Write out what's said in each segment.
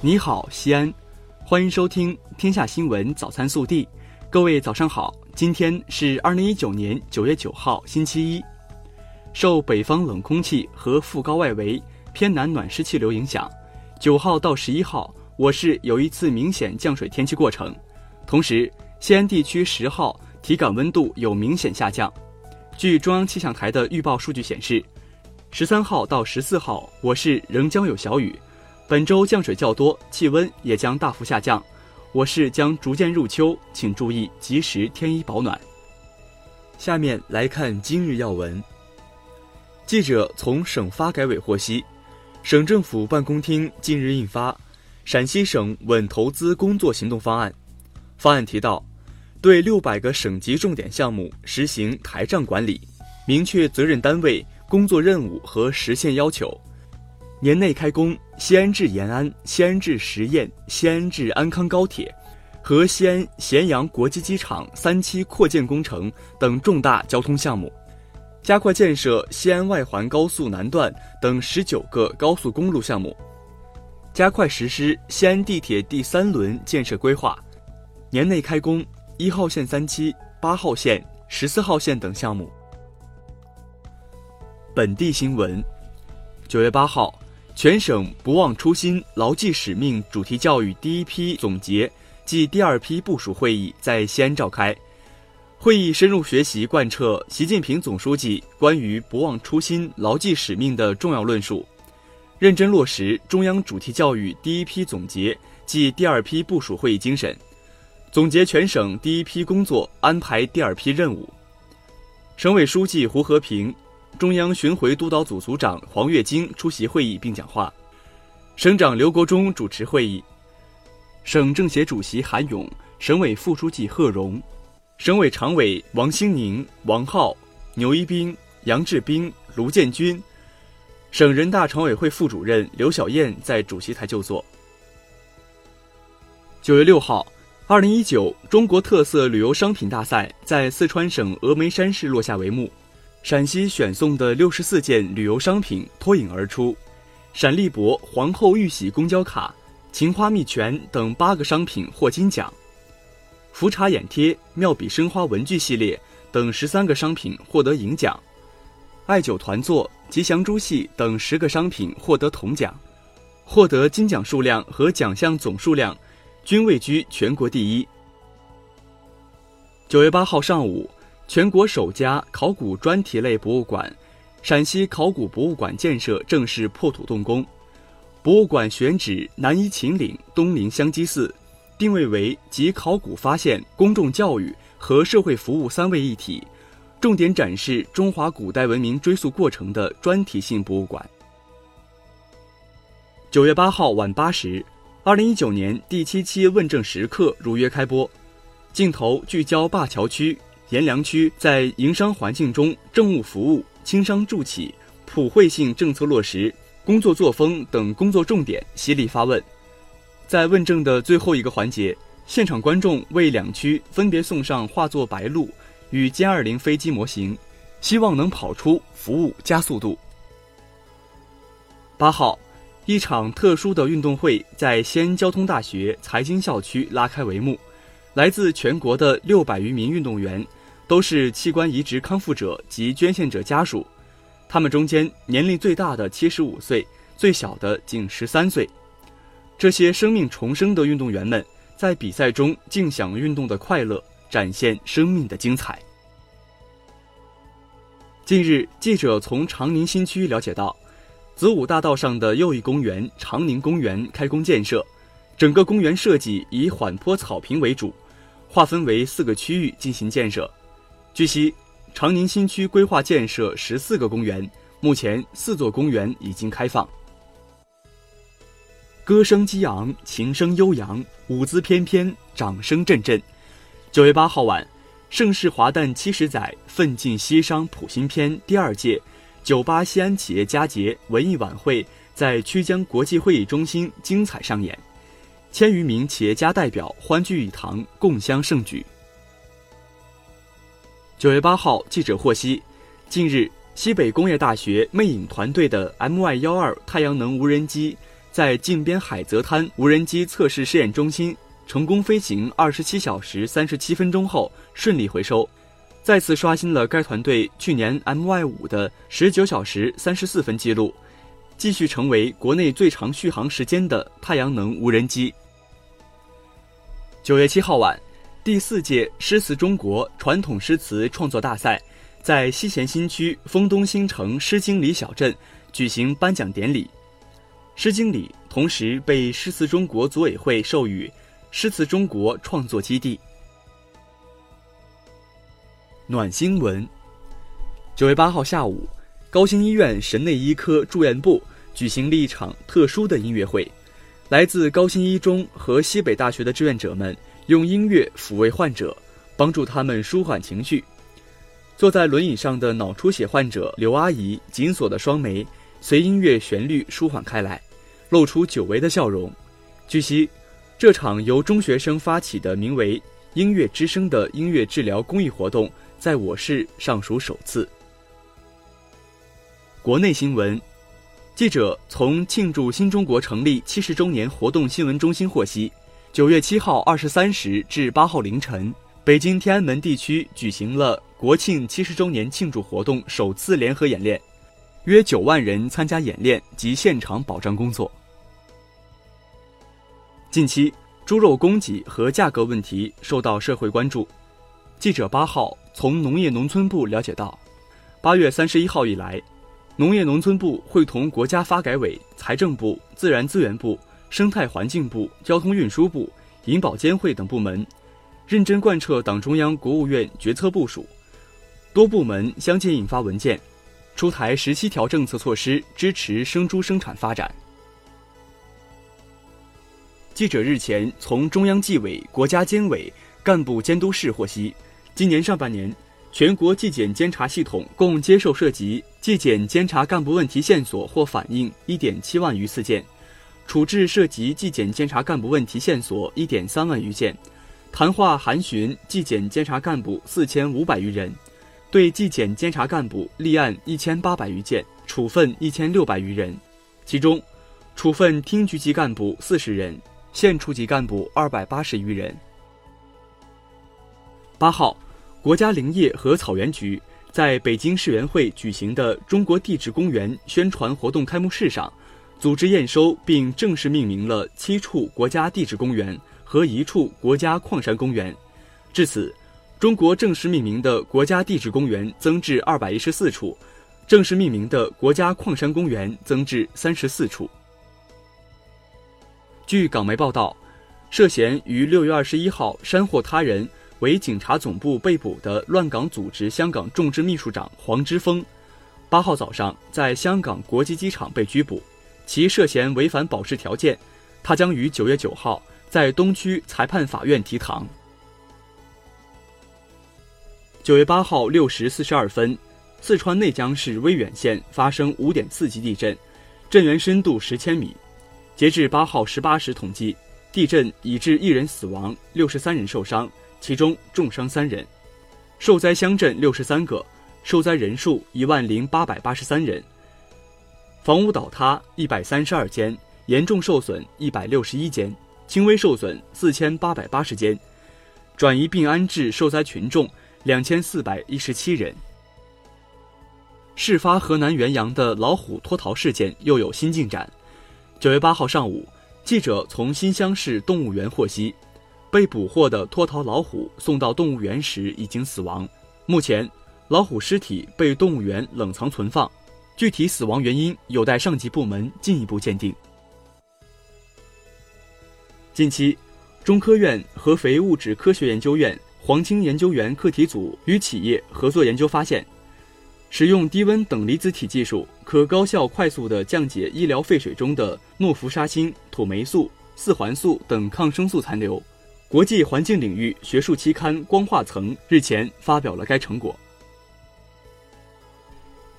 你好，西安，欢迎收听《天下新闻早餐速递》。各位早上好，今天是二零一九年九月九号，星期一。受北方冷空气和副高外围偏南暖湿气流影响，九号到十一号，我市有一次明显降水天气过程。同时，西安地区十号体感温度有明显下降。据中央气象台的预报数据显示，十三号到十四号，我市仍将有小雨。本周降水较多，气温也将大幅下降，我市将逐渐入秋，请注意及时添衣保暖。下面来看今日要闻。记者从省发改委获悉，省政府办公厅近日印发《陕西省稳投资工作行动方案》，方案提到，对六百个省级重点项目实行台账管理，明确责任单位、工作任务和实现要求。年内开工西安至延安、西安至十堰、西安至安康高铁和西安咸阳国际机场三期扩建工程等重大交通项目，加快建设西安外环高速南段等十九个高速公路项目，加快实施西安地铁第三轮建设规划，年内开工一号线三期、八号线、十四号线等项目。本地新闻，九月八号。全省不忘初心、牢记使命主题教育第一批总结暨第二批部署会议在西安召开。会议深入学习贯彻习近平总书记关于不忘初心、牢记使命的重要论述，认真落实中央主题教育第一批总结暨第二批部署会议精神，总结全省第一批工作，安排第二批任务。省委书记胡和平。中央巡回督导组组长黄月京出席会议并讲话，省长刘国中主持会议，省政协主席韩勇、省委副书记贺荣、省委常委王兴宁、王浩、牛一兵、杨志兵、卢建军，省人大常委会副主任刘晓燕在主席台就座。九月六号，二零一九中国特色旅游商品大赛在四川省峨眉山市落下帷幕。陕西选送的六十四件旅游商品脱颖而出，陕历博皇后玉玺公交卡、秦花蜜泉等八个商品获金奖，茯茶眼贴、妙笔生花文具系列等十三个商品获得银奖，艾灸团座、吉祥珠系等十个商品获得铜奖，获得金奖数量和奖项总数量均位居全国第一。九月八号上午。全国首家考古专题类博物馆——陕西考古博物馆建设正式破土动工。博物馆选址南依秦岭，东临香积寺，定位为集考古发现、公众教育和社会服务三位一体，重点展示中华古代文明追溯过程的专题性博物馆。九月八号晚八时，二零一九年第七期问政时刻如约开播，镜头聚焦灞桥区。阎良区在营商环境中政务服务、轻商助企、普惠性政策落实、工作作风等工作重点犀利发问。在问政的最后一个环节，现场观众为两区分别送上画作白鹭与歼二零飞机模型，希望能跑出服务加速度。八号，一场特殊的运动会在西安交通大学财经校区拉开帷幕，来自全国的六百余名运动员。都是器官移植康复者及捐献者家属，他们中间年龄最大的七十五岁，最小的仅十三岁。这些生命重生的运动员们在比赛中尽享运动的快乐，展现生命的精彩。近日，记者从长宁新区了解到，子午大道上的又一公园长宁公园开工建设，整个公园设计以缓坡草坪为主，划分为四个区域进行建设。据悉，长宁新区规划建设十四个公园，目前四座公园已经开放。歌声激昂，琴声悠扬，舞姿翩翩，掌声阵阵。九月八号晚，盛世华诞七十载，奋进西商谱新篇第二届九八西安企业家节文艺晚会在曲江国际会议中心精彩上演，千余名企业家代表欢聚一堂，共襄盛举。九月八号，记者获悉，近日，西北工业大学魅影团队的 MY 幺二太阳能无人机在靖边海泽滩无人机测试试验中心成功飞行二十七小时三十七分钟后顺利回收，再次刷新了该团队去年 MY 五的十九小时三十四分记录，继续成为国内最长续航时间的太阳能无人机。九月七号晚，第四届诗词中国传统诗词创作大赛在西咸新区丰东新城诗经里小镇举行颁奖典礼。诗经里同时被诗词中国组委会授予诗词中国创作基地。暖新闻：九月八号下午，高新医院神内医科住院部举行了一场特殊的音乐会。来自高新一中和西北大学的志愿者们用音乐抚慰患者，帮助他们舒缓情绪。坐在轮椅上的脑出血患者刘阿姨紧锁的双眉随音乐旋律舒缓开来，露出久违的笑容。据悉，这场由中学生发起的名为“音乐之声”的音乐治疗公益活动，在我市尚属首次。国内新闻。记者从庆祝新中国成立七十周年活动新闻中心获悉，九月七号二十三时至八号凌晨，北京天安门地区举行了国庆七十周年庆祝活动首次联合演练，约九万人参加演练及现场保障工作。近期，猪肉供给和价格问题受到社会关注。记者八号从农业农村部了解到，八月三十一号以来。农业农村部会同国家发改委、财政部、自然资源部、生态环境部、交通运输部、银保监会等部门，认真贯彻党中央、国务院决策部署，多部门相继印发文件，出台十七条政策措施，支持生猪生产发展。记者日前从中央纪委国家监委干部监督室获悉，今年上半年。全国纪检监察系统共接受涉及纪检监察干部问题线索或反映一点七万余次件，处置涉及纪检监察干部问题线索一点三万余件，谈话函询纪检监察干部四千五百余人，对纪检监察干部立案一千八百余件，处分一千六百余人，其中，处分厅局级干部四十人，县处级干部二百八十余人。八号。国家林业和草原局在北京世园会举行的中国地质公园宣传活动开幕式上，组织验收并正式命名了七处国家地质公园和一处国家矿山公园。至此，中国正式命名的国家地质公园增至二百一十四处，正式命名的国家矿山公园增至三十四处。据港媒报道，涉嫌于六月二十一号煽惑他人。为警察总部被捕的乱港组织香港众志秘书长黄之锋，八号早上在香港国际机场被拘捕，其涉嫌违反保释条件，他将于九月九号在东区裁判法院提堂。九月八号六时四十二分，四川内江市威远县发生五点四级地震，震源深度十千米。截至八号十八时统计，地震已致一人死亡，六十三人受伤。其中重伤三人，受灾乡镇六十三个，受灾人数一万零八百八十三人。房屋倒塌一百三十二间，严重受损一百六十一间，轻微受损四千八百八十间，转移并安置受灾群众两千四百一十七人。事发河南原阳的老虎脱逃事件又有新进展。九月八号上午，记者从新乡市动物园获悉。被捕获的脱逃老虎送到动物园时已经死亡，目前老虎尸体被动物园冷藏存放，具体死亡原因有待上级部门进一步鉴定。近期，中科院合肥物质科学研究院黄清研究员课题组与企业合作研究发现，使用低温等离子体技术，可高效快速地降解医疗废水中的诺氟沙星、土霉素、四环素等抗生素残留。国际环境领域学术期刊《光化层》日前发表了该成果。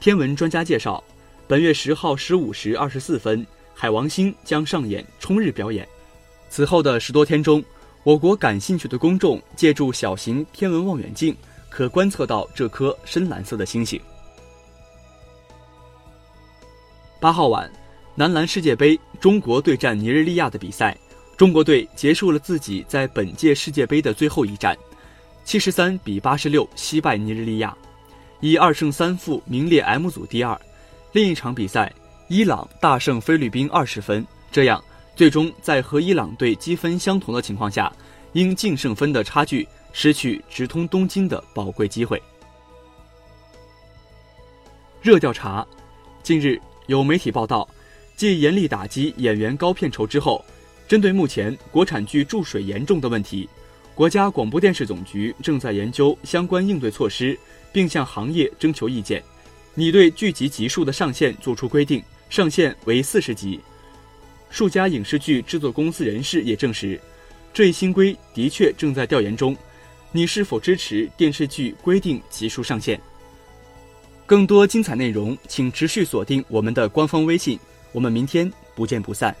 天文专家介绍，本月十号十五时二十四分，海王星将上演冲日表演。此后的十多天中，我国感兴趣的公众借助小型天文望远镜，可观测到这颗深蓝色的星星。八号晚，男篮世界杯中国对战尼日利亚的比赛，中国队结束了自己在本届世界杯的最后一战，七十三比八十六惜败尼日利亚，以二胜三负名列 M 组第二。另一场比赛，伊朗大胜菲律宾二十分，这样最终在和伊朗队积分相同的情况下，因净胜分的差距失去直通东京的宝贵机会。热调查，近日有媒体报道，继严厉打击演员高片酬之后，针对目前国产剧注水严重的问题，国家广播电视总局正在研究相关应对措施，并向行业征求意见，拟对剧集集数的上限作出规定，上限为四十集。数家影视剧制作公司人士也证实，这一新规的确正在调研中。你是否支持电视剧规定集数上限？更多精彩内容，请持续锁定我们的官方微信。我们明天不见不散。